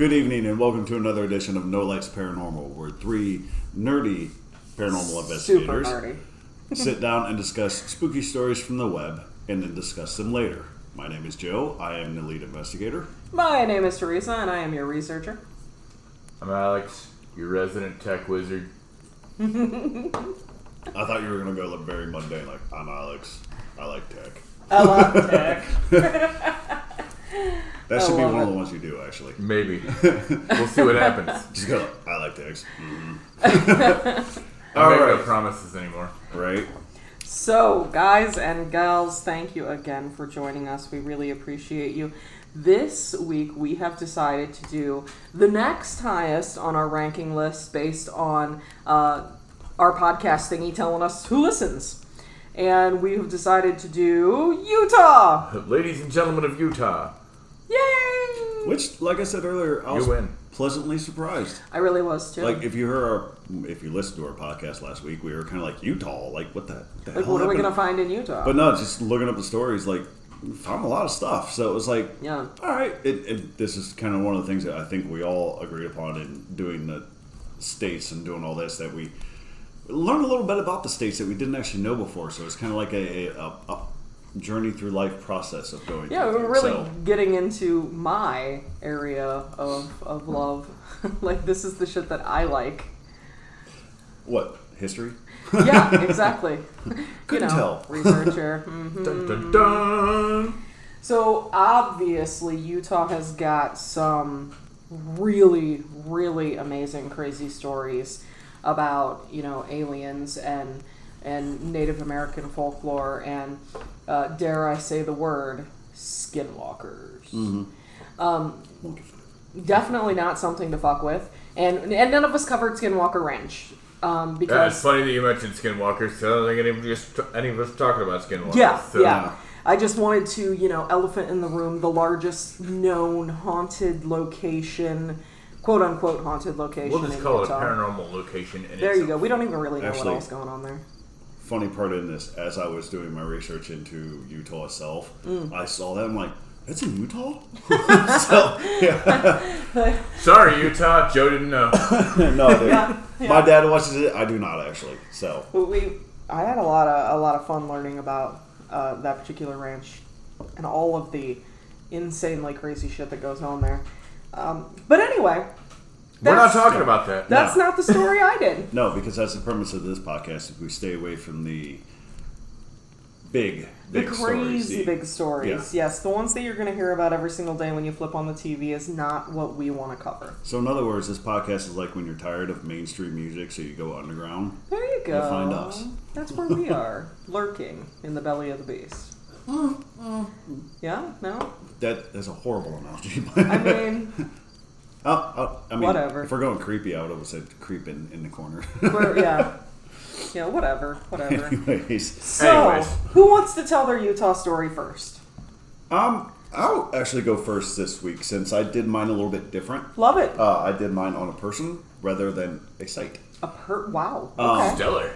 Good evening and welcome to another edition of No Lights Paranormal, where three nerdy paranormal Super investigators nerdy. sit down and discuss spooky stories from the web and then discuss them later. My name is Joe. I am the lead investigator. My name is Teresa, and I am your researcher. I'm Alex, your resident tech wizard. I thought you were going to go look very mundane, like, I'm Alex. I like tech. I love tech. That should be love one of the ones you do, actually. Maybe. we'll see what happens. Just go, I like techs. Mhm. I All make no promises anymore. Right? So, guys and gals, thank you again for joining us. We really appreciate you. This week, we have decided to do the next highest on our ranking list based on uh, our podcast thingy telling us who listens. And we've decided to do Utah! Ladies and gentlemen of Utah, Yay! Which, like I said earlier, I was you win. pleasantly surprised. I really was too. Like if you heard our, if you listened to our podcast last week, we were kind of like Utah, like what the, the Like, hell what are we gonna find in Utah? But no, just looking up the stories, like found a lot of stuff. So it was like, yeah. all right, it, it, this is kind of one of the things that I think we all agreed upon in doing the states and doing all this that we learned a little bit about the states that we didn't actually know before. So it's kind of like a, a, a, a journey through life process of going. Yeah, we're really So- getting into my area of, of love. like, this is the shit that I like. what history? Yeah, exactly. you Couldn't know, tell. researcher. hmm Dun, dun, dun. So, obviously, Utah has got some really, really amazing, crazy stories about, you know, aliens and and Native American folklore and, uh, dare I say the word, skinwalkers. Mm-hmm. Um, definitely not something to fuck with. And and none of us covered Skinwalker Ranch um, Yeah, it's funny that you mentioned skinwalkers. 'cause I don't think any of, us, any of us talking about skinwalkers. yeah, so- yeah. I just wanted to, you know, elephant in the room, the largest known haunted location, quote unquote haunted location. We'll just in call it a paranormal location. In There you go. We don't even really know Actually- what else going on there. Funny part in this, as I was doing my research into Utah itself, Mm. I saw that I'm like, that's in Utah. so yeah, Sorry, Utah. Joe didn't know. no, dude. Yeah, my dad watches it. I do not actually. So we, I had a lot of a lot of fun learning about uh, that particular ranch and all of the insanely crazy shit that goes on there. Um, but anyway, We're not talking about that. that's No. not the story I did. no, because that's the premise of this podcast. If we stay away from the big, The big stories, crazy the- big stories. Yeah. Yes, the ones that you're going to hear about every single day when you flip on the TV is not what we want to cover. So in other words, this podcast is like when you're tired of mainstream music, so you go underground. There you go. You'll find us. That's where we are, lurking in the belly of the beast. Mm, mm. yeah? No? That is a horrible analogy. I mean, Oh, oh, I mean, Whatever. If we're going creepy, I would have said creep in in the corner. we're, yeah. Yeah, whatever, whatever. Anyways, So, Anyways. who wants to tell their Utah story first? um, I'll actually go first this week since I did mine a little bit different. Love it. Uh, I did mine on a person rather than a site. A per wow. Um, Okay. Stellar.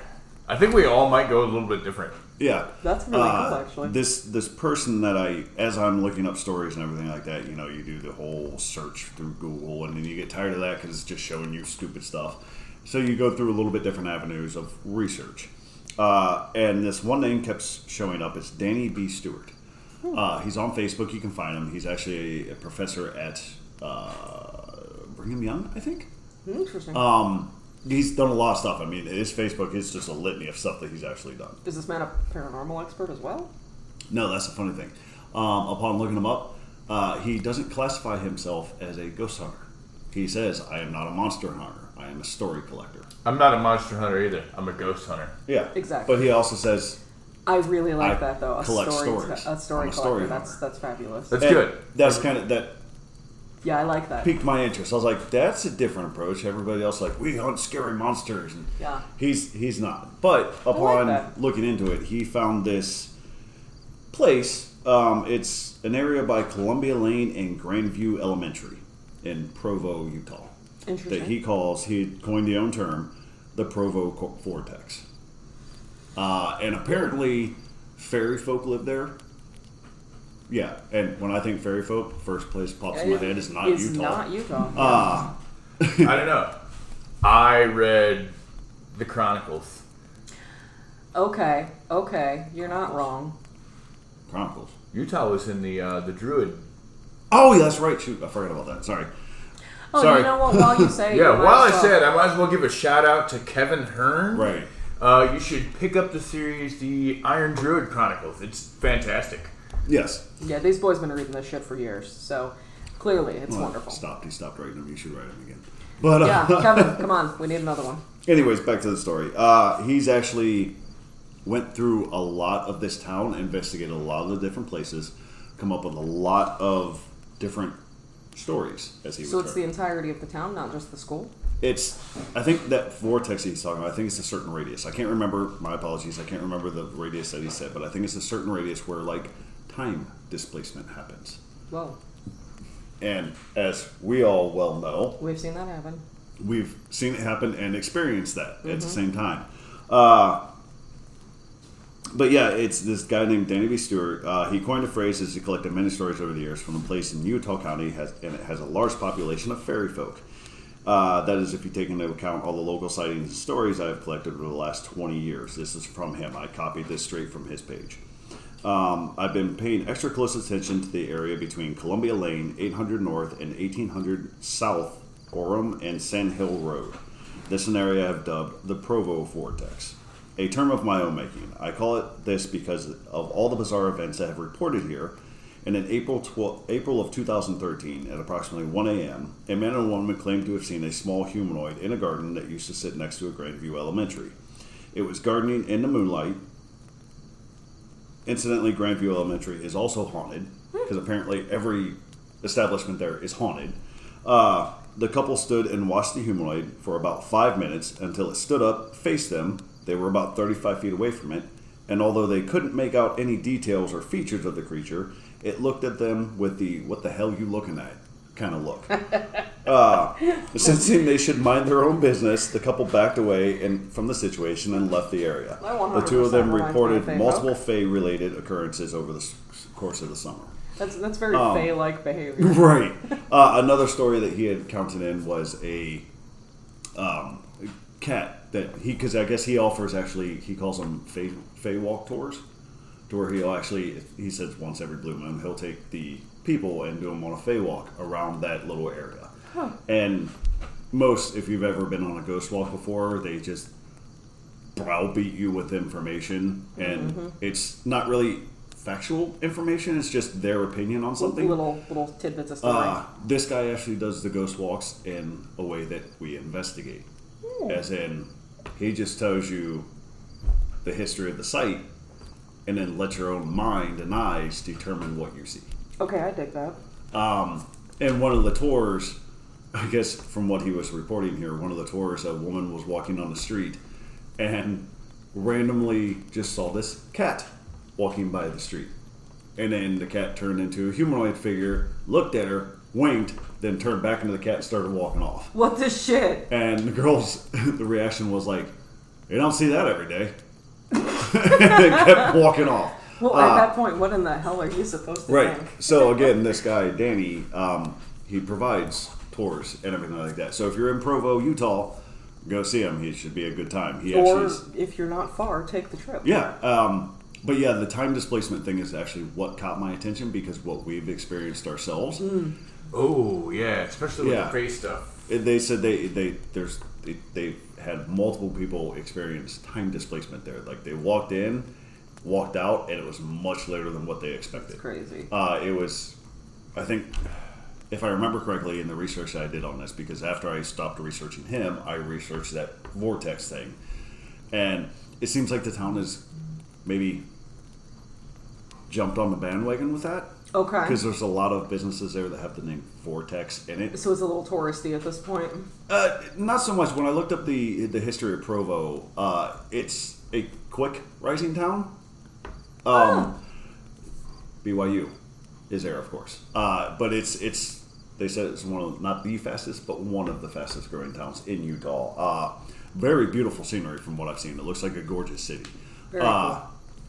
I think we all might go a little bit different. Yeah, That's really Uh, cool, actually. This this person that I, as I'm looking up stories and everything like that, you know, you do the whole search through Google, and then you get tired of that because it's just showing you stupid stuff. So you go through a little bit different avenues of research. Uh, and this one name kept showing up. It's Danny B. Stuart. Hmm. Uh, he's on Facebook. You can find him. He's actually a, a professor at uh, Brigham Young, I think. Interesting. Um, he's done a lot of stuff. I mean, his Facebook is just a litany of stuff that he's actually done. is this man a paranormal expert as well? No, that's the funny thing. Um, upon looking him up, uh, he doesn't classify himself as a ghost hunter. He says, "I am not a monster hunter. I am a story collector." I'm not a monster hunter either. I'm a ghost hunter. Yeah, Exactly. But he also says I really like I that though. A collect story, stories. a story I'm a collector. story that's that's fabulous. That's and good. That's kind of that yeah, I like that. piqued my interest. I was like, "That's a different approach." Everybody else like, "We hunt scary monsters," and Yeah. he's he's not. But upon that. looking into it, he found this place. Um, it's an area by Columbia Lane and Grandview Elementary in Provo, Utah. Interesting. that he calls he coined the own term the provo vortex uh, and apparently fairy folk live there Yeah, and when I think fairy folk, first place pops in my head is not it's Utah. not Utah. Ah, I don't know. I read the Chronicles. okay, okay, you're not wrong. Chronicles. Utah was in the uh, the Druid. Oh, yeah, that's right. Shoot, I forgot about that. Sorry. Oh, Sorry. you know what? While you say, it, Yeah, while I said, I might as well give a shout out to Kevin Hearne. Right. Uh, you should pick up the series, the Iron Druid Chronicles. It's fantastic. Yes. yeah, these boys been reading this shit for years, so clearly it's Well, wonderful. Stopped. He stopped writing them. You should write them again. But uh, Yeah, Kevin, come on, we need another one. anyways, back to the story. Uh, he's actually went through a lot of this town, investigated a lot of the different places, come up with a lot of different stories. As he So it's the entirety of the town, not just the school. It's. I think that vortex he's talking about. I think it's a certain radius. I can't remember. My apologies. I can't remember the radius that he said, but I think it's a certain radius where like time displacement happens. Whoa, And as we all well know, we've seen that happen. we've seen it happen and experienced that at the same time. Uh, but yeah, it's this guy named Danny B. Stuart. Uh, he coined a phrase as he collected many stories over the years from a place in Utah County, has, and it has a large population of fairy folk. Uh, that is, if you take into account all the local sightings and stories I have collected over the last 20 years. This is from him. I copied this straight from his page. Um, I've been paying extra close attention to the area between Columbia Lane, 800 North, and 1800 South, Orem, and Sand Hill Road. This is an area I've dubbed the Provo Vortex, a term of my own making. I call it this because of all the bizarre events I have reported here. And in April, 12, April of 2013, at approximately 1 a.m., a man and a woman claimed to have seen a small humanoid in a garden that used to sit next to a Grandview Elementary. It was gardening in the moonlight, Incidentally, Grandview Elementary is also haunted because apparently every establishment there is haunted. Uh, the couple stood and watched the humanoid for about five minutes until it stood up, faced them. They were about 35 feet away from it, and although they couldn't make out any details or features of the creature, it looked at them with the "what the hell you looking at" kind of look. uh, sensing they should mind their own business, the couple backed away and from the situation and left the area. The two of them reminds me of reported multiple Fae-related occurrences over the course of the summer. That's that's very Um, Fey-like behavior. Right. Uh, another story that he had counted in was a um, cat that he, because I guess he offers actually, he calls them Fey, Fey walk tours, to where he'll actually, he says once every blue moon, he'll take the people and do them on a Fey walk around that little area. And most, if you've ever been on a ghost walk before, they just browbeat you with information, and it's not really factual information. It's just their opinion on something. Little little tidbits of story. Uh, this guy actually does the ghost walks in a way that we investigate. As in, he just tells you the history of the site and then let your own mind and eyes determine what you see. Okay, I dig that. Um, and one of the tours, I guess from what he was reporting here, one of the tours, a woman was walking on the street and randomly just saw this cat walking by the street. And then the cat turned into a humanoid figure, looked at her, winked, then turned back into the cat and started walking off. What the shit? And the girl's the reaction was like, "You don't see that every day," and kept walking off. Well, Uh, at that point, what in the hell are you supposed to do? Right. think? So again, this guy Danny, um, he provides tours and everything like that. So if you're in Provo, Utah, go see him. He should be a good time. He Or actually, is, if you're not far, take the trip. yeah. Um, but yeah, the time displacement thing is actually what caught my attention because what we've experienced ourselves. Oh yeah, especially with Yeah. the face stuff. They said they they there's they, they had multiple people experience time displacement there. Like they walked in, walked out, and it was much later than what they expected. Crazy. Uh, it was, I think, if I remember correctly, in the research that I did on this, because after I stopped researching him, I researched that vortex thing, and it seems like the town has maybe jumped on the bandwagon with that Okay. because there's a lot of businesses there that have the name Vortex in it. So it's a little touristy at this point. Uh, not so much. When I looked up the the history of Provo, uh, it's a quick rising town. Um, BYU is there, of course, uh, but it's it's. They said it's one of not the fastest, but one of the fastest growing towns in Utah. Uh, very beautiful scenery from what I've seen. It looks like a gorgeous city. Very uh,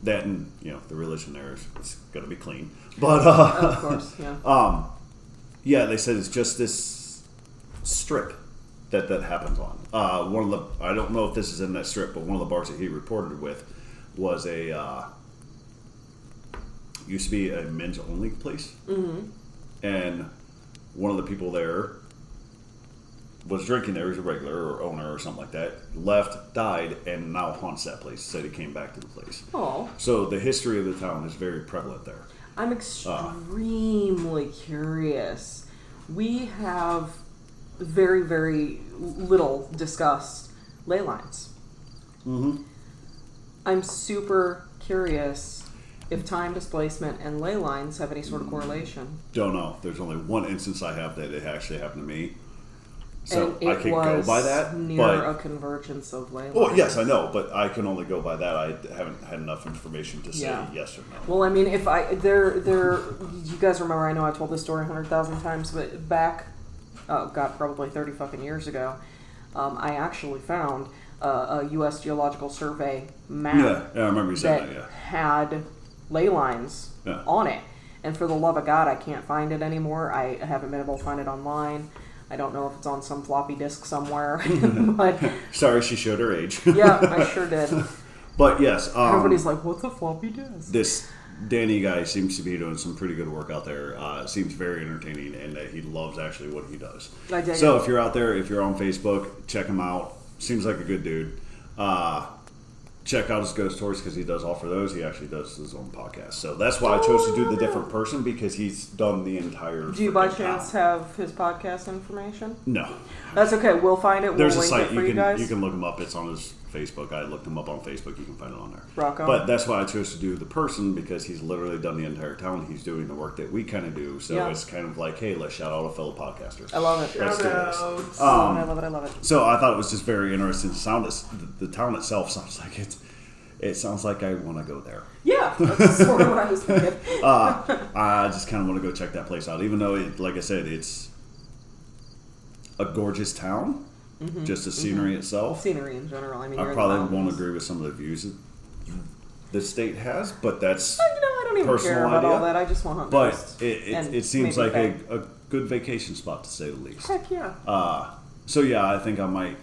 that and you know the religion there is it's gonna be clean, but uh, Of course, yeah. um, yeah, they said it's just this strip that that happens on. Uh, one of the I don't know if this is in that strip, but one of the bars that he reported with was a uh, used to be a men's only place, mm-hmm. and one of the people there was drinking there was a regular or owner or something like that. Left, died, and now haunts that place. Said he came back to the place. Oh, So the history of the town is very prevalent there. I'm extremely curious. We have very, very little discussed ley lines. Mm-hmm. I'm super curious if time displacement and ley lines have any sort of correlation. Don't know. There's only one instance I have that it actually happened to me. So I could go by that. near But a convergence of ley lines. well, yes, I know, but I can only go by that. I haven't had enough information to say Yeah. yes or no. Well, I mean, if I there there, you guys remember? I know I told this story a hundred thousand times, but back, oh god, probably thirty fucking years ago, um, I actually found a, a U.S. Geological Survey map yeah, yeah, I remember you saying that that. Yeah. had ley lines Yeah. on it, and for the love of God, I can't find it anymore. I haven't been able to find it online. I don't know if it's on some floppy disk somewhere, but Sorry, she showed her age. yeah, I sure did. but yes, um, Everybody's like, "What's a floppy disk?" this Danny guy seems to be doing some pretty good work out there. Uh, seems very entertaining, and that he loves actually what he does. So if you're out there, if you're on Facebook, check him out. Seems like a good dude. Uh, check out his ghost tours because he does offer those. He actually does his own podcast, so that's why I chose to do the different person because he's done the entire. Do you by chance have his podcast information? No, That's okay. We'll find it. We'll there's a site it you you, can guys. you can look him up. It's on his Facebook. I looked him up on Facebook. You can find it on there. Rock on. But that's why I chose to do the person because he's literally done the entire town. He's doing the work that we kind of do. So Yeah. it's kind of like, hey, let's shout out a fellow podcaster. I love it. Let's do this. Shoutouts. I love it. I love it. I love it. So I thought it was just very interesting. The sound, is, the, the town itself sounds like it's. It sounds like I want to go there. Yeah, that's sort of what I was thinking. Uh, I just kind of want to go check that place out, even though, it, like I said, it's a gorgeous town. Just the scenery itself. Scenery in general. I mean, I probably won't agree with some of the views that the state has, but that's. You know, I don't even Personal care about all idea. that. I just want hunt But it, it, it seems like a, a good vacation spot to say the least. heck yeah. Uh, so yeah, I think I might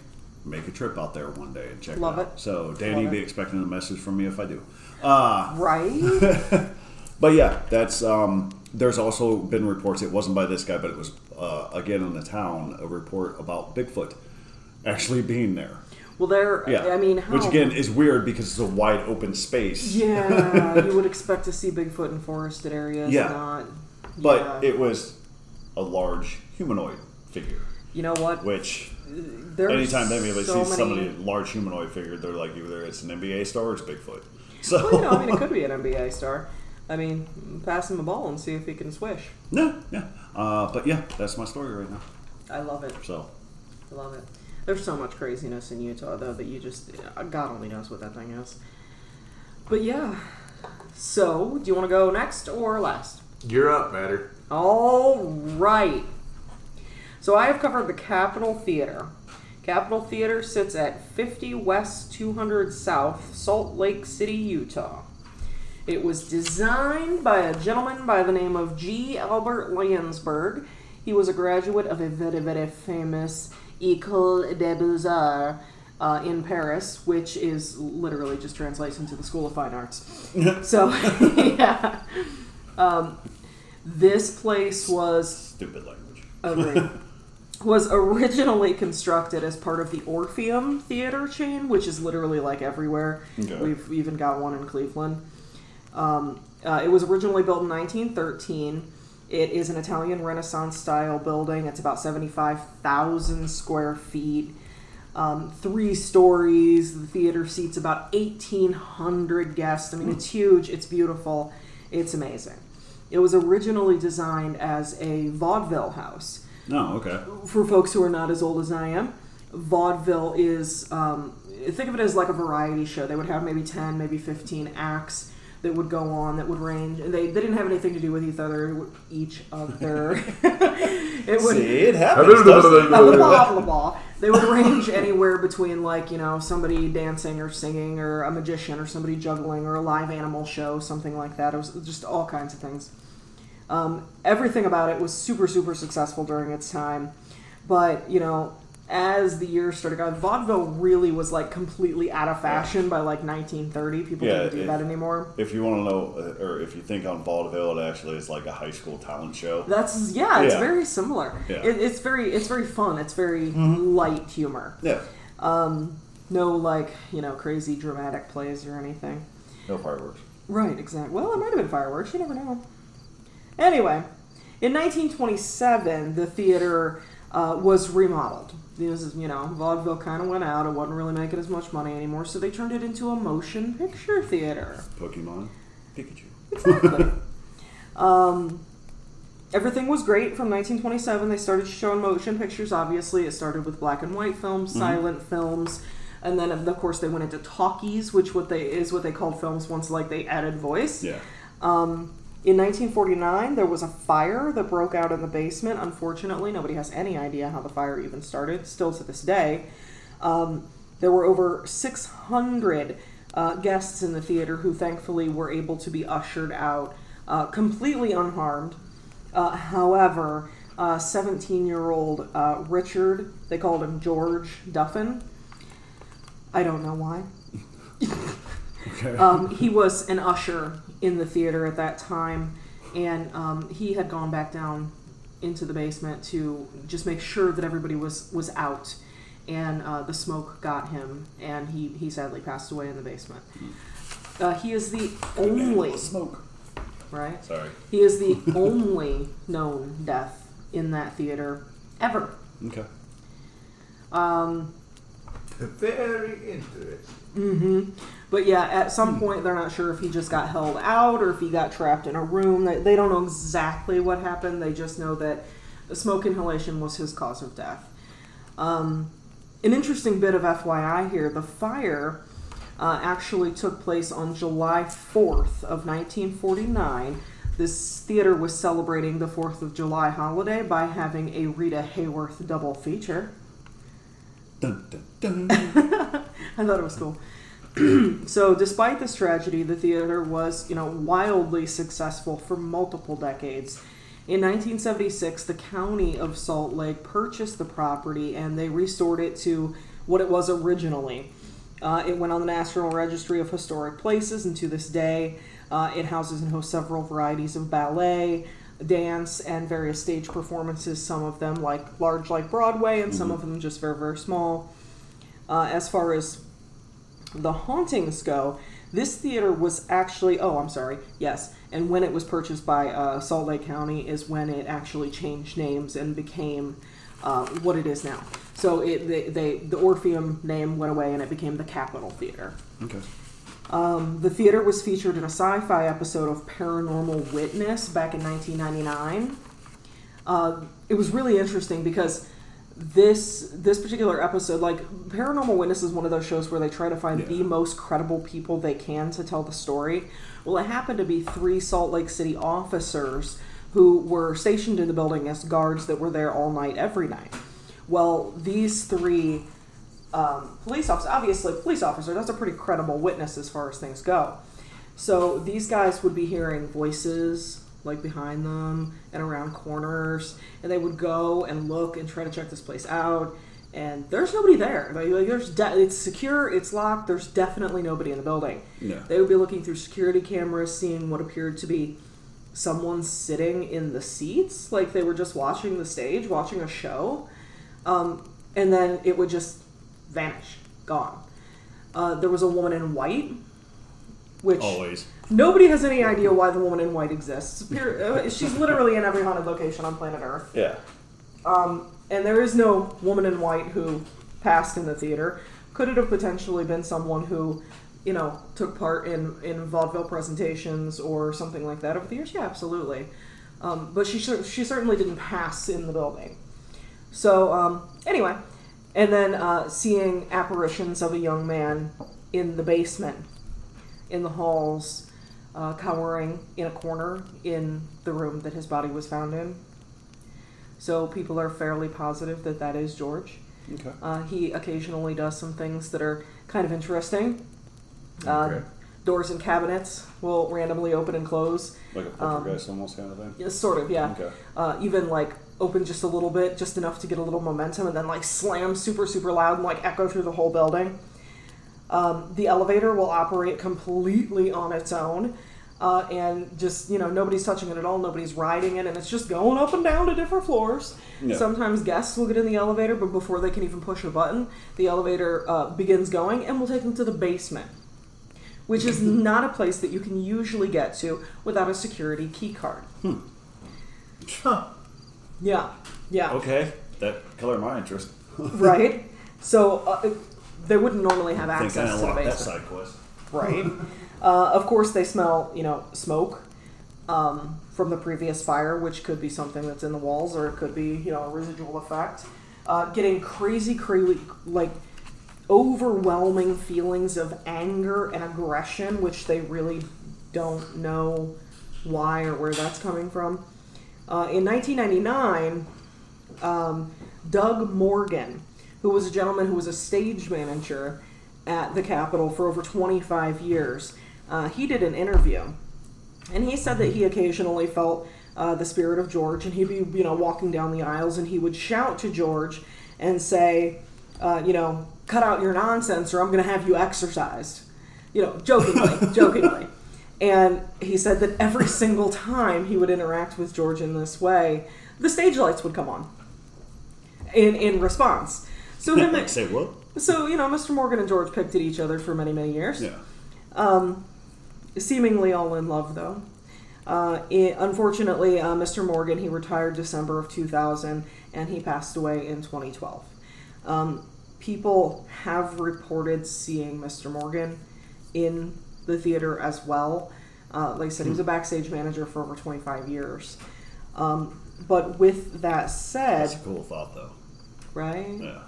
make a trip out there one day and check Love it out. it. So Danny, Love be expecting a message from me if I do. Uh, Right? but yeah, that's um, there's also been reports. It wasn't by this guy, but it was uh, again in the town a report about Bigfoot actually being there. Well, there. Yeah, I mean, how, which again is weird because it's a wide open space. Yeah, you would expect to see Bigfoot in forested areas. Yeah. Not. But yeah. it was a large humanoid figure, You know what? which There's anytime anybody so sees many, somebody large humanoid figure, they're like either it's an NBA star or it's Bigfoot. So Well, you know, I mean, it could be an NBA star. I mean, pass him a ball and see if he can swish. no, yeah. Uh, but yeah, that's my story right now. I love it. So I love it. There's so much craziness in Utah, though, that you just uh, God only knows what that thing is. But yeah. So, do you want to go next or last? You're up, Matter. All right. So I have covered the Capitol Theater. Capitol Theater sits at 50 West 200 South, Salt Lake City, Utah. It was designed by a gentleman by the name of G. Albert Lansburgh. He was a graduate of a very, very famous École des Beaux-Arts uh, in Paris, which is literally just translates into the School of Fine Arts. so, yeah. Um, this place was stupid language. Agreed. was originally constructed as part of the Orpheum Theater chain, which is literally like everywhere. Okay. We've even got one in Cleveland. Um, uh, it was originally built in 1913. It is an Italian Renaissance style building. It's about 75,000 square feet, um, three stories. The theater seats about 1,800 guests. I mean, it's huge, it's beautiful, it's amazing. It was originally designed as a vaudeville house No, okay. for folks who are not as old as I am, vaudeville is um, think of it as like a variety show. They would have maybe ten, maybe fifteen acts that would go on that would range. and They, they didn't have anything to do with each other. Each other. it would See, it happens. doesn't it? blah blah blah. They would range anywhere between like you know somebody dancing or singing or a magician or somebody juggling or a live animal show, something like that. It was just all kinds of things. Um, everything about it was super super successful during its time, but you know as the years started going, vaudeville really was like completely out of fashion by like 1930. People Yeah, didn't do it- that anymore. If you want to know, uh, or if you think on vaudeville, it actually is like a high school talent show. That's yeah, it's Yeah. very similar. Yeah. Mm-hmm. It, it's very it's very fun. It's very light humor. Yeah, Um, No like you know crazy dramatic plays or anything. no fireworks. Right, exactly. Well, it might have been fireworks. You never know. Anyway, in 1927, the theater uh, was remodeled. This is, you know, vaudeville kind of went out. It wasn't really making as much money anymore, so they turned it into a motion picture theater. Pokemon, Pikachu. Exactly. um, everything was great from 1927. They started showing motion pictures. Obviously, it started with black and white films, silent films, and then of course they went into talkies, which what they is what they called films once like they added voice. Yeah. In 1949, there was a fire that broke out in the basement. Unfortunately, nobody has any idea how the fire even started, still to this day. Um, there were over 600 uh, guests in the theater who thankfully were able to be ushered out uh, completely unharmed. Uh, however, 17 year old uh, Richard, they called him George Duffin. I don't know why. Okay. Um, he was an usher in the theater at that time, and um, he had gone back down into the basement to just make sure that everybody was was out, and uh, the smoke got him, and he he sadly passed away in the basement. Uh, he is the only smoke. right. Sorry. He is the only known death in that theater ever. Okay. Um, Very interesting. Mm-hmm. But yeah, at some point they're not sure if he just got held out or if he got trapped in a room. They, they don't know exactly what happened. They just know that smoke inhalation was his cause of death. Um, an interesting bit of FYI here: the fire uh, actually took place on July 4th of 1949. This theater was celebrating the 4th of July holiday by having a Rita Hayworth double feature. Dun, dun, dun. I thought it was cool. so, despite this tragedy, the theater was, you know, wildly successful for multiple decades. In 1976, the county of Salt Lake purchased the property and they restored it to what it was originally. Uh, it went on the National Registry of Historic Places, and to this day, uh, it houses and hosts several varieties of ballet, dance, and various stage performances. Some of them like large, like Broadway, and some of them just very, very small. Uh, as far as the hauntings go, this theater was actually oh I'm sorry yes, and when it was purchased by uh, Salt Lake County is when it actually changed names and became uh, what it is now. So it they, they the Orpheum name went away and it became the Capitol Theater. Okay. Um, the theater was featured in a sci-fi episode of Paranormal Witness back in 1999. Uh, it was really interesting because this this particular episode, like Paranormal Witness, is one of those shows where they try to find Yeah. the most credible people they can to tell the story. Well, it happened to be three Salt Lake City officers who were stationed in the building as guards that were there all night, every night. Well, these three um, police officer. obviously, police officer, that's a pretty credible witness as far as things go. So these guys would be hearing voices like behind them and around corners, and they would go and look and try to check this place out. And there's nobody there. Like, like there's de- it's secure, it's locked. There's definitely nobody in the building. Yeah. They would be looking through security cameras, seeing what appeared to be someone sitting in the seats, like they were just watching the stage, watching a show. Um, and then it would just vanish, gone. Uh, there was a woman in white, which Always. nobody has any idea why the woman in white exists. Uh, She's literally in every haunted location on planet Earth. Yeah. Um, and there is no woman in white who passed in the theater. Could it have potentially been someone who, you know, took part in, in vaudeville presentations or something like that over the years? Yeah, absolutely. Um, but she she certainly didn't pass in the building. So um, anyway, and then uh, seeing apparitions of a young man in the basement, in the halls, uh, cowering in a corner in the room that his body was found in. So people are fairly positive that that is George. Okay. Uh, he occasionally does some things that are kind of interesting. Uh, Okay. Doors and cabinets will randomly open and close. Like a poltergeist almost kind of thing. Sort of, yeah. Okay. Uh, even like open just a little bit, just enough to get a little momentum, and then like slam super, super loud and like echo through the whole building. Um, the elevator will operate completely on its own. Uh, and just, you know, nobody's touching it at all, nobody's riding it, and it's just going up and down to different floors. Yeah. Sometimes guests will get in the elevator, but before they can even push a button, the elevator uh, begins going and will take them to the basement, which is not a place that you can usually get to without a security key card. hmm. Huh. Yeah, yeah, Okay. That color my interest. right. So uh, they wouldn't normally have I think I access to the unlocked that basement, side quest. right? uh, of course, they smell, you know, smoke um, from the previous fire, which could be something that's in the walls, or it could be, you know, a residual effect. Uh, getting crazy, crazy, like overwhelming feelings of anger and aggression, which they really don't know why or where that's coming from. Uh, in 1999, um, Doug Morgan, who was a gentleman who was a stage manager at the Capitol for over 25 years, uh, he did an interview, and he said that he occasionally felt uh, the spirit of George, and he'd be, you know, walking down the aisles, and he would shout to George and say, uh, you know, cut out your nonsense, or I'm going to have you exorcised, you know, jokingly, jokingly. And he said that every single time he would interact with George in this way, the stage lights would come on in in response. So him, Say what? so you know, Mr. Morgan and George picked at each other for many many years. Yeah. Um, seemingly all in love though. Uh, i unfortunately, uh, Mr. Morgan he retired December of 2000 and he passed away in 2012. Um, people have reported seeing Mr. Morgan in the theater as well. Uh, like I said, he was a backstage manager for over 25 years. Um, but with that said, That's a cool thought, though. right? Yeah.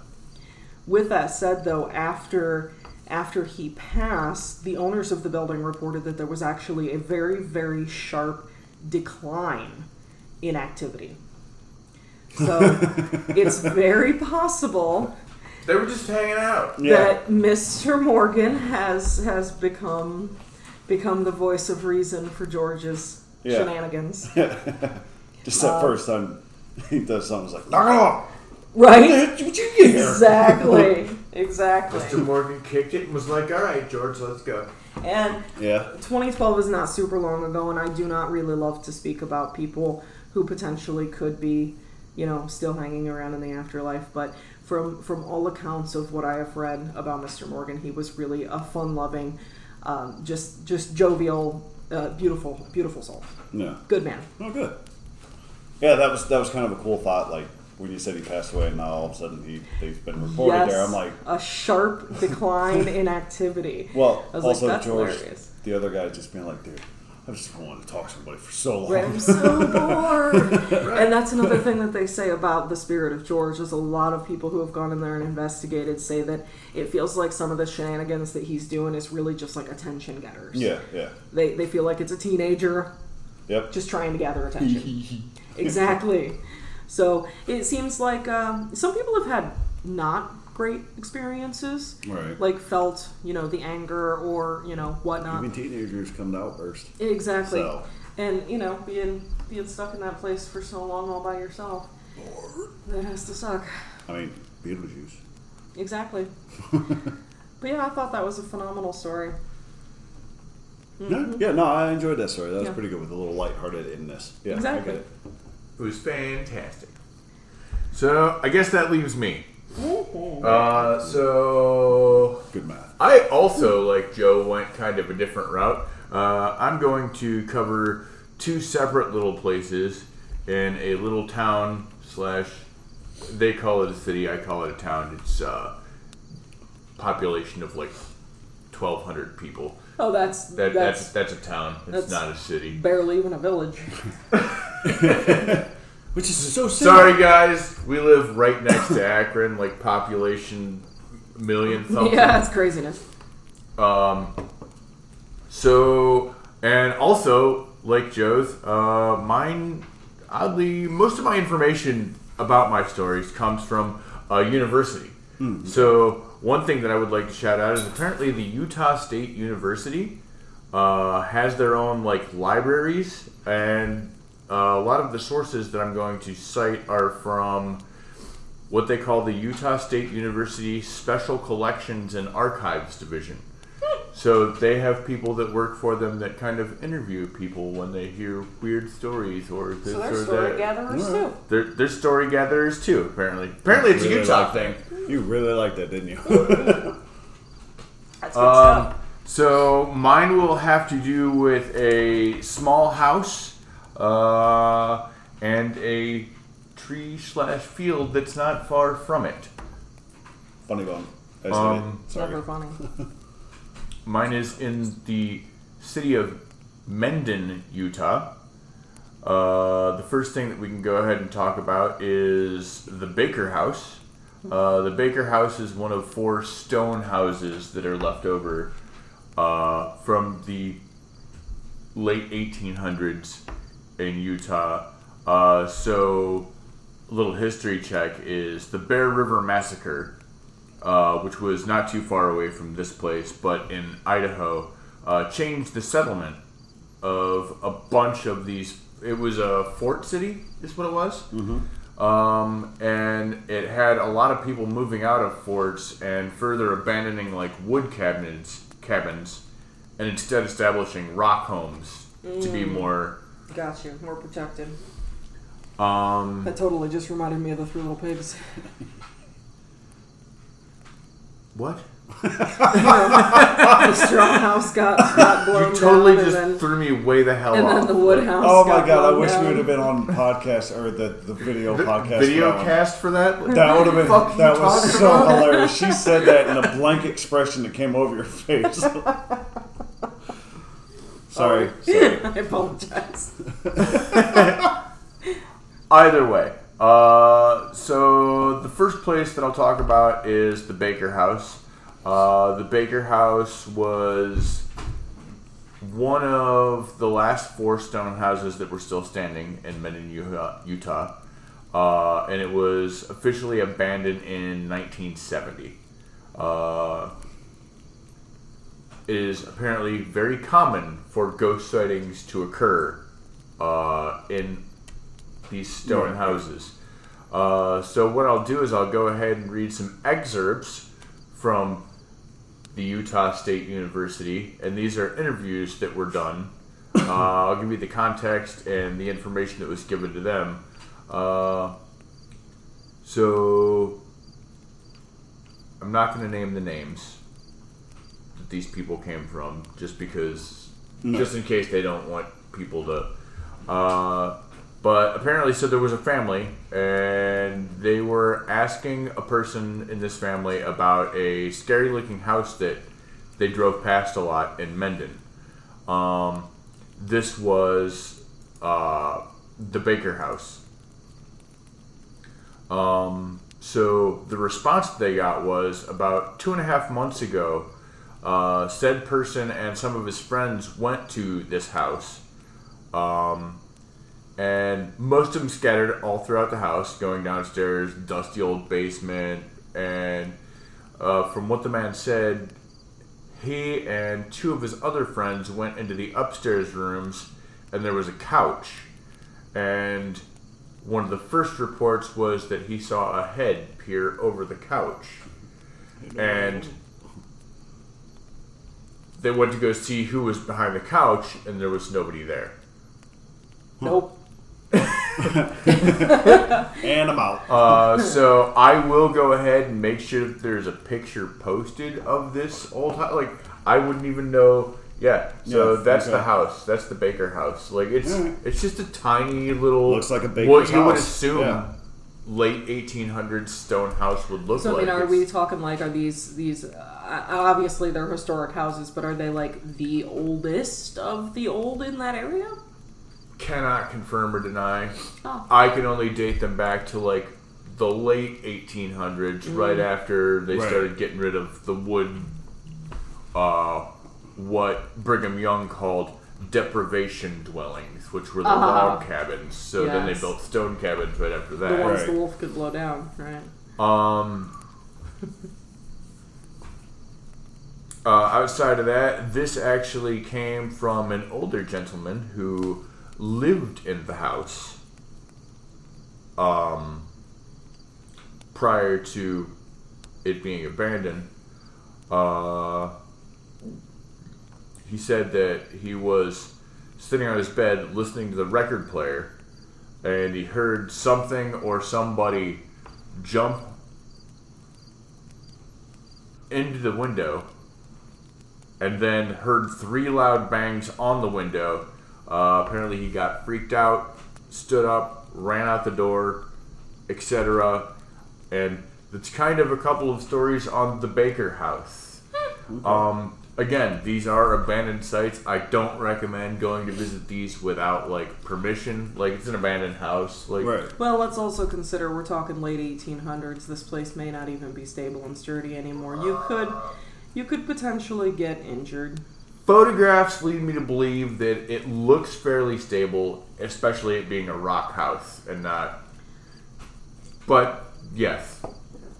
With that said, though, after after he passed, the owners of the building reported that there was actually a very, very sharp decline in activity. So it's very possible They were just hanging out. Yeah. that Mr. Morgan has has become become the voice of reason for George's Yeah. shenanigans. Just Uh, at first time he does something, it's like, knock it off! Right? What you get? Exactly. Exactly. Mr. Morgan kicked it and was like, "All right, George, let's go." And Yeah. 2012 is not super long ago, and I do not really love to speak about people who potentially could be, you know, still hanging around in the afterlife. But from from all accounts of what I have read about Mr. Morgan, he was really a fun-loving, um, just just jovial, uh, beautiful, beautiful soul. Yeah. Good man. Oh, good. Yeah, that was that was kind of a cool thought. Like when you said he passed away, and now all of a sudden he they've been reported yes, there. I'm like, a sharp decline in activity. well, I was also like, George, hilarious. the other guy, just being like, dude, I've just been wanting to talk to somebody for so long. I'm so bored. And that's another thing that they say about the spirit of George is a lot of people who have gone in there and investigated say that it feels like some of the shenanigans that he's doing is really just like attention getters. yeah, yeah, They, they feel like it's a teenager yep. just trying to gather attention. exactly. So it seems like um, some people have had not great experiences, right. like felt, you know, the anger or, you know, whatnot. Even teenagers come to outburst. Exactly. So And you know, being being stuck in that place for so long all by yourself, that has to suck. I mean, Beetlejuice. Exactly. but yeah, I thought that was a phenomenal story. Yeah, yeah, no, I enjoyed that story. That was Mm-hmm. Yeah. pretty good with a little lighthearted in this. Yeah, Exactly. I get it. It was fantastic. So I guess that leaves me. Mm-hmm. Uh, so Good math. I also, like Joe, went kind of a different route. Uh, I'm going to cover two separate little places in a little town slash. They call it a city. I call it a town. It's uh, population of like 1,200 people. Oh, that's That, that's, that's that's a town. It's that's- not a city. barely even a village. Which is so simple. Sorry, guys. We live right next to Akron, like population million something. yeah, that's craziness. Um, so, and also, like Joe's, uh, mine, oddly, most of my information about my stories comes from uh, university. So one thing that I would like to shout out is apparently the Utah State University uh, has their own like libraries, and a lot of the sources that I'm going to cite are from what they call the Utah State University Special Collections and Archives Division. So they have people that work for them that kind of interview people when they hear weird stories or this So or they're story that. gatherers Yeah. too. They're, they're story gatherers too, apparently. Apparently, it's a Utah like thing. that. You really liked that, didn't you? That's good Um, stuff. so mine will have to do with a small house uh, and a tree slash field that's not far from it. Funny bone. I said Um, it. Sorry. Never funny. Mine is in the city of Mendon, Utah. Uh, the first thing that we can go ahead and talk about is the Baker House. Uh, the Baker House is one of four stone houses that are left over uh, from the late 1800s in Utah. Uh, so, a little history check is the Bear River Massacre uh, which was not too far away from this place, but in Idaho, uh, changed the settlement of a bunch of these. It was a fort city, is what it was. Mm-hmm. Um, and it had a lot of people moving out of forts and further abandoning like wood cabins, cabins, and instead establishing rock homes to be more. Got you. More protected. Um, That totally just reminded me of the Three Little Pigs. what? the straw house got, got blown You totally down, just and then, threw me way the hell and off. then the wood house. Oh my got god! I blown wish down. we would have been on podcast or the, the video podcast. Video for that one. cast for that? That would have been fuck you that was talking so about? hilarious. She said that in a blank expression that came over your face. Sorry, sorry. I apologize. Either way, uh, so the first place that I'll talk about is the Baker House. Uh, the Baker House was one of the last four stone houses that were still standing in Mendon, Utah. Uh, and it was officially abandoned in 1970. Uh, is apparently very common for ghost sightings to occur uh, in these stone Right. houses. Uh, so what I'll do is I'll go ahead and read some excerpts from the Utah State University, and these are interviews that were done. Uh, I'll give you the context and the information that was given to them. Uh, so I'm not going to name the names these people came from, just because, No. just in case they don't want people to. Uh, but apparently, so there was a family, and they were asking a person in this family about a scary looking house that they drove past a lot in Mendon. Um, this was uh, the Baker House. Um, so the response they got was about two and a half months ago. Uh, said person and some of his friends went to this house. Um, and most of them scattered all throughout the house, going downstairs, dusty old basement, and uh, from what the man said, he and two of his other friends went into the upstairs rooms, and there was a couch, and one of the first reports was that he saw a head peer over the couch, and they went to go see who was behind the couch, and there was nobody there. Nope. And I'm out. Uh, so I will go ahead and make sure that there's a picture posted of this old house. Like I wouldn't even know. Yeah. So Yeah, that's okay. the house. That's the Baker house. Like it's Alright. it's just a tiny little. Looks like a baker's What you would assume Yeah. late 1800s stone house would look like. So I mean, are It's- we talking like are these these? Uh, obviously, they're historic houses, but are they like the oldest of the old in that area? cannot confirm or deny. Oh. I can only date them back to like the late 1800s, Mm. right after they Right. started getting rid of the wood, uh, what Brigham Young called deprivation dwellings, which were the Uh-huh. log cabins. So then they built stone cabins right after that. The ones Right. the wolf could blow down, right? Um, uh, outside of that, this actually came from an older gentleman who lived in the house um, prior to it being abandoned. Uh, he said that he was sitting on his bed listening to the record player and he heard something or somebody jump into the window and then heard three loud bangs on the window. Uh, apparently, he got freaked out, stood up, ran out the door, etc. And it's kind of a couple of stories on the Baker house. Um, again, these are abandoned sites. I don't recommend going to visit these without like permission. Like it's an abandoned house. Like Right. Well, let's also consider we're talking late 1800s. This place may not even be stable and sturdy anymore. You could, you could potentially get injured. photographs lead me to believe that it looks fairly stable, especially it being a rock house and not. But yes,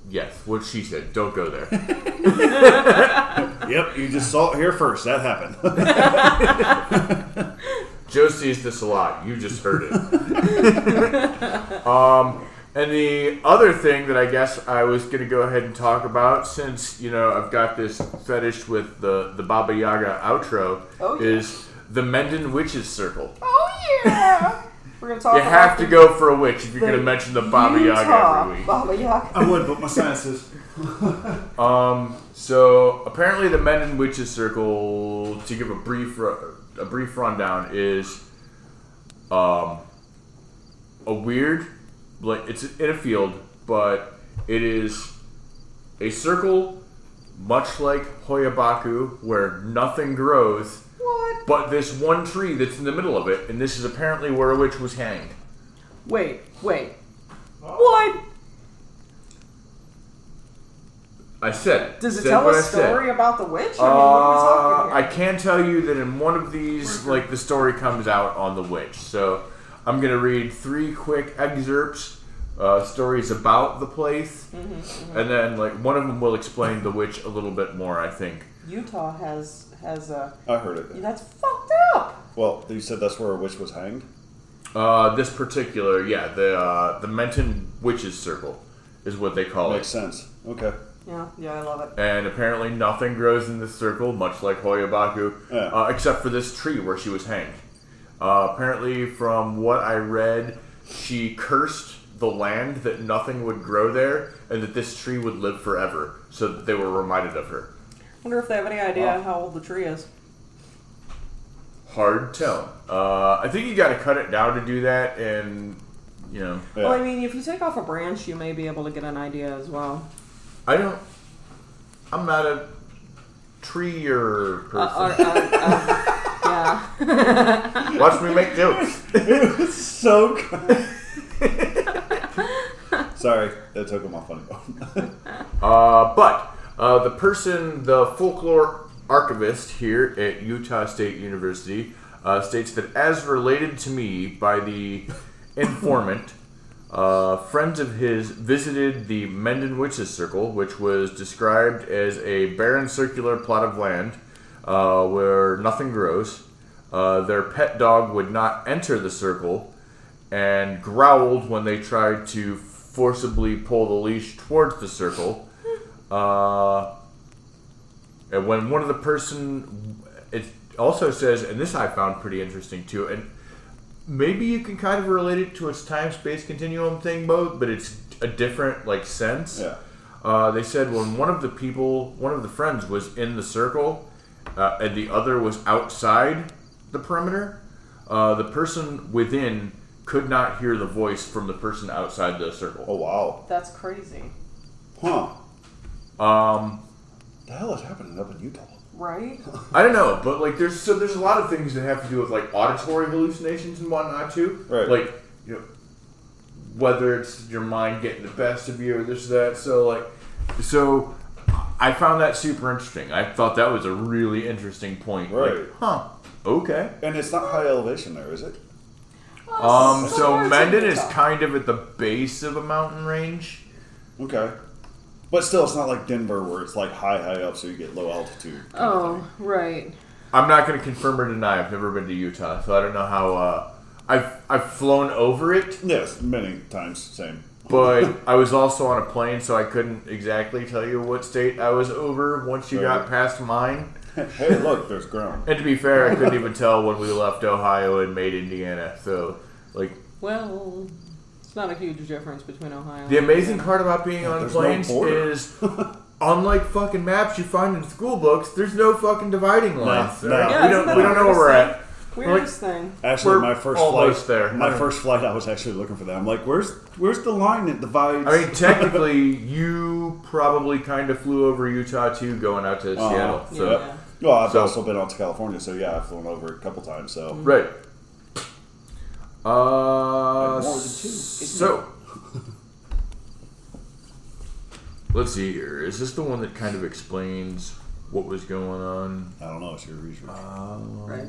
yes, what she said. Don't go there. Yep, you just saw it here first. That happened. Joe sees this a lot. You just heard it. um, and the other thing that I guess I was going to go ahead and talk about, since you know I've got this fetish with the the Baba Yaga outro, Oh, yeah. is the Mendon Witches Circle. Oh yeah. We're gonna talk. You about have to go for a witch if you're going to mention the Baba Yaga every week. Baba Yaga. I would, but my sinuses. Um, so apparently the Mendon Witches Circle, to give a brief a brief rundown, is um a weird like it's in a field, but it is a circle much like Hoia Baciu where nothing grows What? but this one tree that's in the middle of it, and this is apparently where a witch was hanged. Wait, wait. What? I said. Does it Said tell what a I said. story about the witch? I mean, what are we Uh, talking I can tell you that in one of these, like the story comes out on the witch. So I'm gonna read three quick excerpts, uh, stories about the place, Mm-hmm, and then like one of them will explain the witch a little bit more. I think. Utah has has a. I heard it. That's fucked up. Well, you said that's where a witch was hanged? Uh, this particular, yeah, the uh, the Mendon Witches Circle is what they call Makes it. Makes sense. Okay. Yeah, yeah, I love it. And apparently nothing grows in this circle, much like Hoia Baciu, Yeah. uh, except for this tree where she was hanged. Uh, apparently, from what I read, she cursed the land that nothing would grow there and that this tree would live forever, so that they were reminded of her. Wonder if they have any idea Wow. how old the tree is. Hard tell. Uh, I think you got to cut it down to do that, and you know, Yeah. Well, I mean, if you take off a branch, you may be able to get an idea as well. I don't. I'm not a tree or person. Uh, uh, uh, yeah. Watch me make jokes. It was so good. Sorry, that took him off funny bone. Uh, but uh, the person, the folklore archivist here at Utah State University, uh, states that as related to me by the informant, uh, friends of his visited the Mendon Witches Circle, which was described as a barren circular plot of land uh, where nothing grows. Uh, their pet dog would not enter the circle and growled when they tried to forcibly pull the leash towards the circle. Uh, and when one of the person, it also says, and this I found pretty interesting too, and maybe you can kind of relate it to its time space continuum thing, Bo, but it's a different like sense. Yeah. Uh, they said when one of the people, one of the friends was in the circle, uh, and the other was outside the perimeter, uh, the person within could not hear the voice from the person outside the circle. Oh, wow. That's crazy, Huh. Um, The hell is happening up in Utah? right? I don't know, but like there's so there's a lot of things that have to do with like auditory hallucinations and whatnot too. Right. Like you know, whether it's your mind getting the best of you or this or that. So like, so I found that super interesting. I thought that was a really interesting point. Right. Like, huh. Okay. And it's not high elevation there, is it? Um. Some So parts of Mendon is kind of at the base of a mountain range. Okay. But still, it's not like Denver where it's like high, high up, so you get low altitude. Oh, right. I'm not going to confirm or deny. I've never been to Utah, so I don't know how. Uh, I've I've flown over it, Yes, many times, same. But I was also on a plane, so I couldn't exactly tell you what state I was over once you got past mine. hey, look, there's ground. And to be fair, I couldn't even tell when we left Ohio and made Indiana. So, like, Well, it's not a huge difference between Ohio. the and amazing Indiana. part about being on there's no planes border. is, unlike fucking maps you find in school books, there's no fucking dividing lines. no. alright? Yeah, we don't we don't know where we're at. Weirdest thing. Actually, We're my first flight, there. my first flight, I was actually looking for that. I'm like, where's where's the line that divides? I mean, technically, you probably kind of flew over Utah too, going out to Uh-huh. Seattle. So, Yeah. well, I've So- also been out to California, so yeah, I've flown over a couple times. So right. Uh, more than two. so let's see here. Is this the one that kind of explains what was going on? I don't know. It's your research. Right.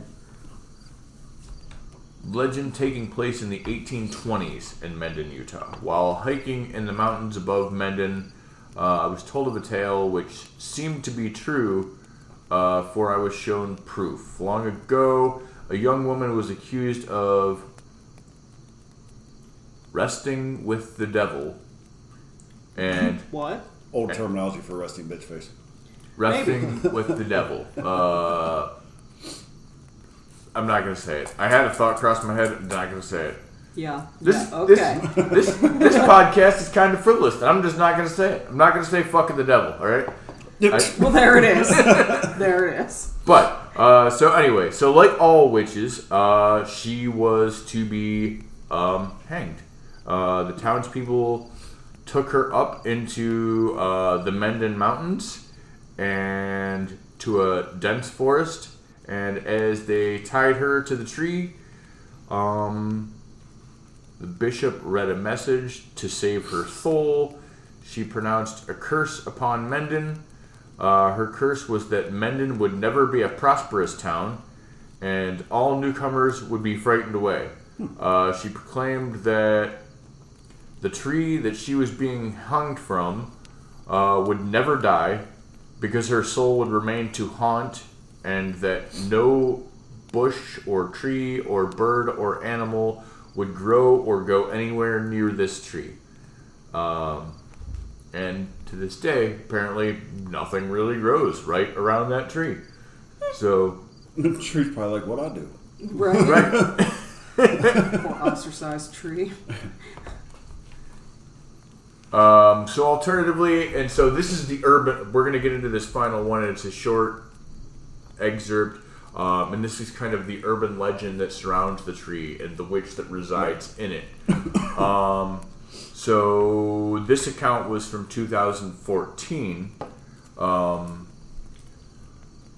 Legend taking place in the 1820s in Mendon, Utah. While hiking in the mountains above Mendon, uh, I was told of a tale which seemed to be true, uh, for I was shown proof. Long ago, a young woman was accused of resting with the devil and What? Old terminology for resting bitch face. resting with the devil. Uh, I'm not gonna say it. I had a thought cross my head. I'm not gonna say it. Yeah. This, yeah. Okay. this, this, this podcast is kind of frivolous, and I'm just not going to say it. I'm not going to say fucking the devil, all right? I- well, there it is. there it is. but, uh, so anyway, so like all witches, uh, she was to be um, hanged. Uh, the townspeople took her up into uh, the Mendon Mountains and to a dense forest, and as they tied her to the tree, um, the bishop read a message to save her soul. She pronounced a curse upon Mendon. Uh, her curse was that Mendon would never be a prosperous town, and all newcomers would be frightened away. Uh, she proclaimed that the tree that she was being hung from uh, would never die because her soul would remain to haunt, and that no bush or tree or bird or animal would grow or go anywhere near this tree. Um, and to this day, apparently, nothing really grows right around that tree. So, the tree's probably like what I do. Right. right. Poor ostracized tree. Um, so alternatively, and so this is the urban. We're gonna get into this final one, and it's a short excerpt. Um, and this is kind of the urban legend that surrounds the tree and the witch that resides in it. Um, so this account was from 2014. Um,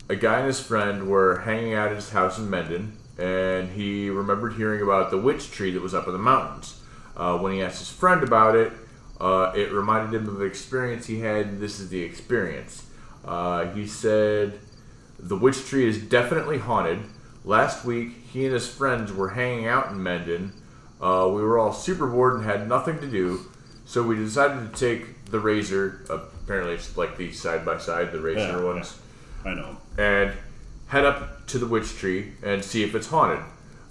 a guy and his friend were hanging out at his house in Mendon, and he remembered hearing about the witch tree that was up in the mountains. Uh, when he asked his friend about it, uh, it reminded him of an experience he had, and this is the experience. Uh, he said, The witch tree is definitely haunted. Last week, he and his friends were hanging out in Mendon. Uh, we were all super bored and had nothing to do, so we decided to take the razor. Apparently, it's like the side by side, the razor Yeah, ones I know. and head up to the witch tree and see if it's haunted.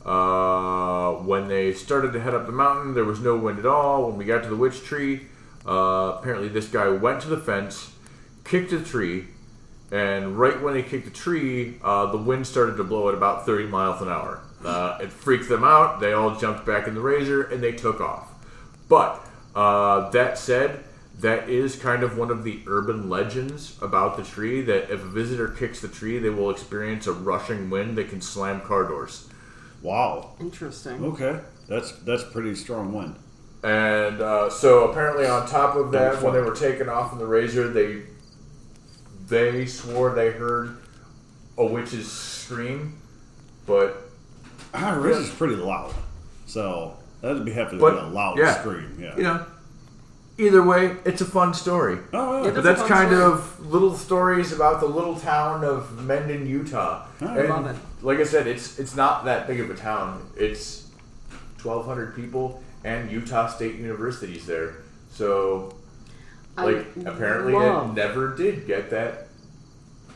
Uh, when they started to head up the mountain, there was no wind at all. When we got to the witch tree, uh, apparently this guy went to the fence, kicked the tree, and right when he kicked the tree, uh, the wind started to blow at about 30 miles an hour. Uh, it freaked them out. They all jumped back in the razor and they took off. But uh, that said, that is kind of one of the urban legends about the tree that if a visitor kicks the tree, they will experience a rushing wind that can slam car doors. Wow. Interesting. Okay, that's that's pretty strong wind. And uh, so apparently, on top of that, when they were taken off in the razor, they they swore they heard a witch's scream, but Riz is pretty loud, so that'd be have to But, be a loud yeah. scream. Yeah. you know, either way, it's a fun story. oh, Yeah, yeah. But That's a that's kind story. of little stories about the little town of Mendon, Utah. I And love it. Like I said, it's it's not that big of a town. It's twelve hundred people, and Utah State University's there. So apparently love. it never did get that.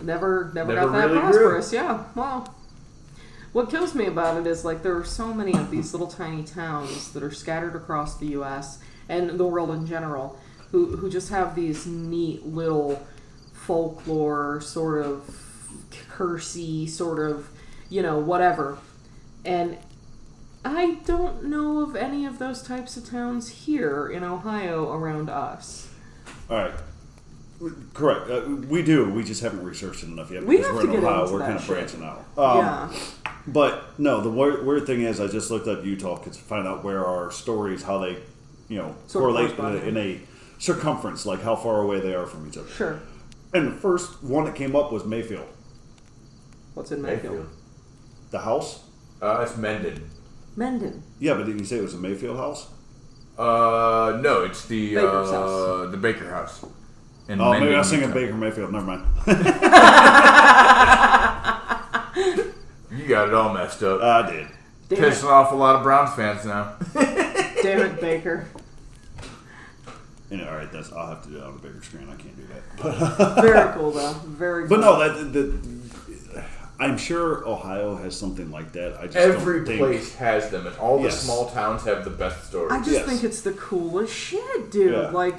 Never, never, Never got that really grew. prosperous. Yeah. Well, what kills me about it is like there are so many of these little tiny towns that are scattered across the U.S. and the world in general, who who just have these neat little folklore sort of cursey sort of you know whatever, and I don't know of any of those types of towns here in Ohio around us. All right. Correct. Uh, we do. We just haven't researched it enough yet We because have we're to in get Ohio. into We're that kind of shit. branching out. Um, yeah. But no, the weird, weird thing is, I just looked up Utah to find out where our stories, how they, you know, Sort correlate in a, in a circumference, like how far away they are from each other. Sure. And the first one that came up was Mayfield, What's in Mayfield? Mayfield. the house. Uh, it's Mendon. Mendon. Yeah, but didn't you say it was a Mayfield house? Uh, no, it's the Baker's uh, house. the Baker House. In Oh, maybe I Mendon, was thinking Utah. Baker Mayfield. Never mind. You got it all messed up. I did. Damn Pissing off a lot of Browns fans now. Damn it, Baker. You know, all right, that's I'll have to do it on a bigger screen. I can't do that. But Very cool, though. Very but cool. no, that the, I'm sure Ohio has something like that. I just Every don't think, place has them, and all the Yes. small towns have the best stories. I just Yes. think it's the coolest shit, dude. Yeah. Like,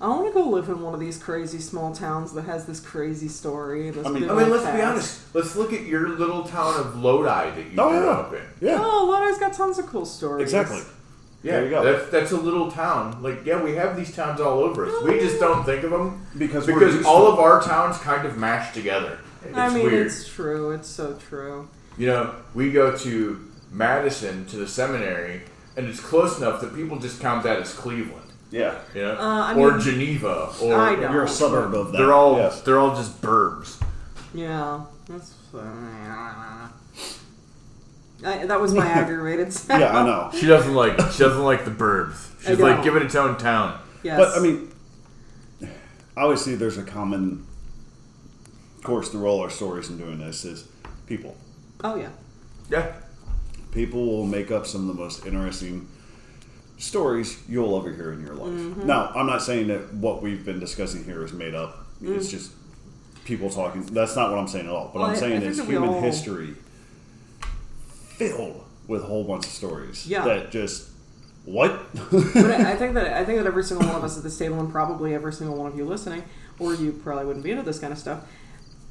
I want to go live in one of these crazy small towns that has this crazy story. This I mean- I mean, let's be honest. Let's look at your little town of Lodi that you Oh, grew yeah. up in. Yeah, Oh, Lodi's got tons of cool stories. exactly. Yeah, There you go. That's, that's a little town. Like, yeah, we have these towns all over us. We just don't think of them Because because all of our towns kind of mash together. It's I mean, weird. it's true. It's so true. You know, we go to Madison to the seminary, and it's close enough that people just count that as Cleveland. Yeah, You know, Uh, I or mean- Geneva, or I know. you're a suburb of that. they're all yes. they're all just burbs. Yeah. That's. I, that was my aggravated sound. yeah, I know. She doesn't like she doesn't like the burbs. She's like give it its own town. Yes. But I mean, obviously, there's a common course through all our stories in doing this is people. Oh yeah. Yeah, People will make up some of the most interesting stories you'll ever hear in your life. Mm-hmm. Now, I'm not saying that what we've been discussing here is made up. It's just people talking. That's not what I'm saying at all. But Mm. Well, I- I'm I saying think is human all- history filled with a whole bunch of stories Yeah. that just what but I, I think that I think that every single one of us at this table, and probably every single one of you listening, or you probably wouldn't be into this kind of stuff.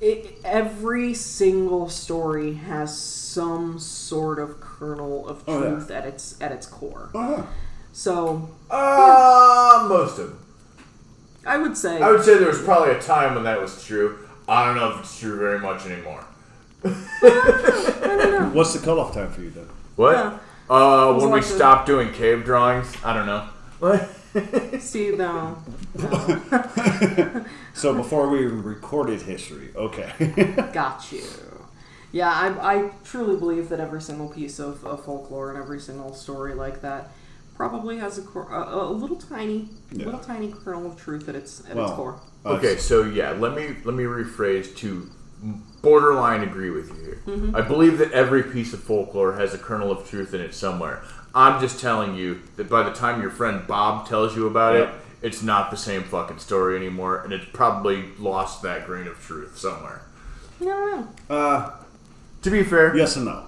It, every single story has some sort of kernel of Oh, yeah. truth at its at its core. Uh-huh. So uh, most of them. I would say I would say there was probably a time when that was true. I don't know if it's true very much anymore. What's the cutoff time for you then? What? Yeah. Uh, when we like the- doing cave drawings, I don't know. What? see no, no. So before we even recorded history, okay. got you. Yeah, I, I truly believe that every single piece of, of folklore and every single story like that probably has a, cor- a, a little tiny, Yeah. little tiny kernel of truth at its at its core. uh, Okay, so yeah, let me let me rephrase to borderline agree with you here. Mm-hmm. I believe that every piece of folklore has a kernel of truth in it somewhere. I'm just telling you that by the time your friend Bob tells you about it, Yep. It's not the same fucking story anymore, and it's probably lost that grain of truth somewhere. I don't. Uh, To be fair, yes and no.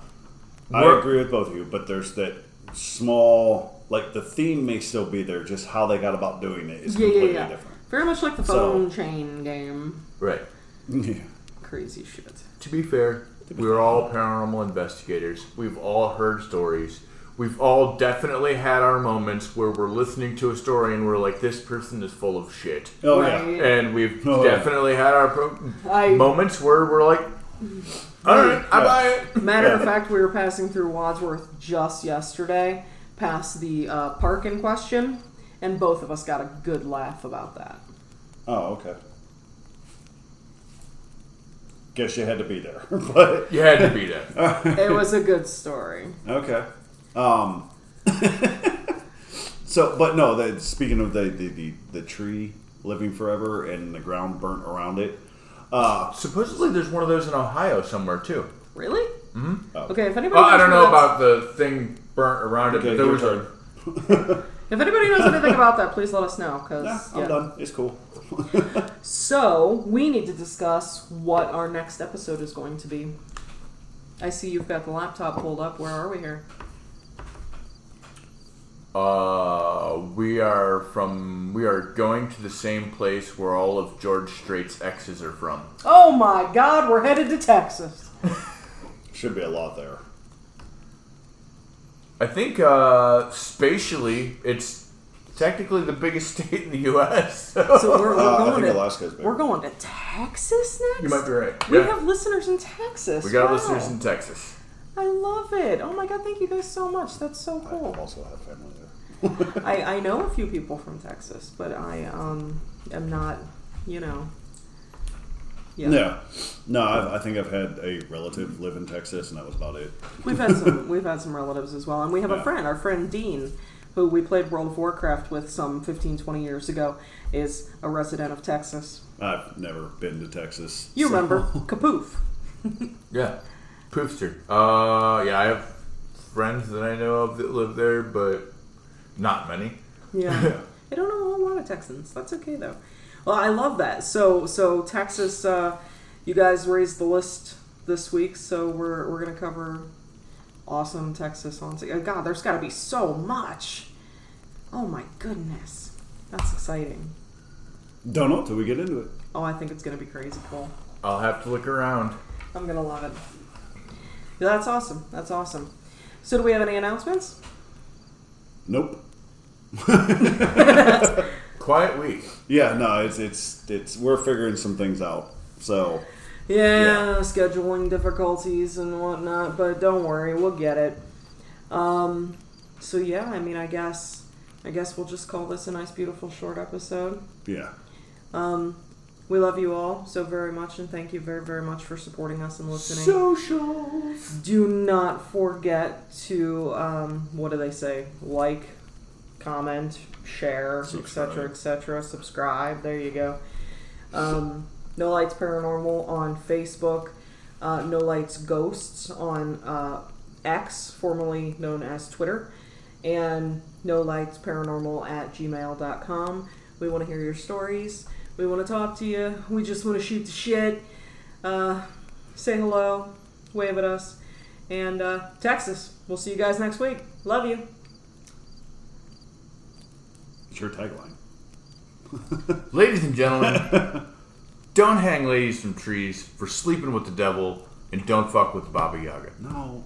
I agree with both of you, but there's that small, like the theme may still be there, just how they got about doing it is Yeah, yeah, completely yeah. different. Very much like the So- phone chain game. right. Yeah. Crazy shit. To be fair, we're all paranormal investigators. We've all heard stories. We've all definitely had our moments where we're listening to a story and we're like, this person is full of shit. Oh Right. yeah. And we've Oh, yeah. definitely had our pro- I- moments where we're like, all right, I buy it. Matter of fact, we were passing through Wadsworth just yesterday, past the uh, park in question, and both of us got a good laugh about that. Oh okay. Guess you had to be there, but You had to be there. It was a good story. okay. Um. so, but no. The, speaking of the, the the the tree living forever and the ground burnt around it. Uh, Supposedly, there's one of those in Ohio somewhere too. Really? Mm-hmm. Okay, if anybody. Well, I knows don't know that's- about the thing burnt around it, Okay, but there your was a If anybody knows anything about that, please let us know. Cause Nah, I'm yeah. done. It's cool. So we need to discuss what our next episode is going to be. I see you've got the laptop pulled up. Where are we here? Uh, we are from. We are going to the same place where all of George Strait's exes are from. Oh my God, we're headed to Texas. Should be a lot there. I think uh, spatially, it's technically the biggest state in the U.S. So we're, we're Uh, I going think to Alaska's big. we're going to Texas next. you might be right. We Yeah. have listeners in Texas. we got Wow. listeners in Texas. I love it. Oh my God, thank you guys so much. That's so I cool. also have family there. I, I know a few people from Texas, but I um am not, you know. Yeah. Yeah. No, I, I think I've had a relative live in Texas, and that was about it. We've had some we've had some relatives as well, and we have a friend, our friend Dean, who we played World of Warcraft with some 15, 20 years ago, is a resident of Texas. I've never been to Texas. You so- remember Kapoof? Yeah, Poofster. Uh, yeah, I have friends that I know of that live there, but not many. Yeah. I don't know a whole lot of Texans. That's okay though. Well, I love that. So so Texas, uh, you guys raised the list this week, so we're we're gonna cover awesome Texas on. uh, God, there's got to be so much. Oh my goodness, that's exciting. Don't know till we get into it. Oh, I think it's gonna be crazy cool. I'll have to look around. I'm gonna love it. Yeah, that's awesome. That's awesome. So, do we have any announcements? Nope. Quiet week. Yeah, no, it's it's it's we're figuring some things out. So Yeah, scheduling difficulties and whatnot, but don't worry, we'll get it. Um, so yeah, I mean, I guess, I guess we'll just call this a nice, beautiful, short episode. yeah, Um, we love you all so very much, and thank you very, very much for supporting us and listening. Socials. Do not forget to, um, what do they say? Like, comment, share, etc., etc. Subscribe. There you go. Um, no Lights Paranormal on Facebook. Uh, no Lights Ghosts on uh, X, formerly known as Twitter. And No Lights Paranormal at gmail.com. We want to hear your stories. We want to talk to you. We just want to shoot the shit. Uh, say hello. Wave at us. And uh, text us. We'll see you guys next week. Love you. It's your tagline. Ladies and gentlemen, don't hang ladies from trees for sleeping with the devil, and don't fuck with Baba Yaga. No,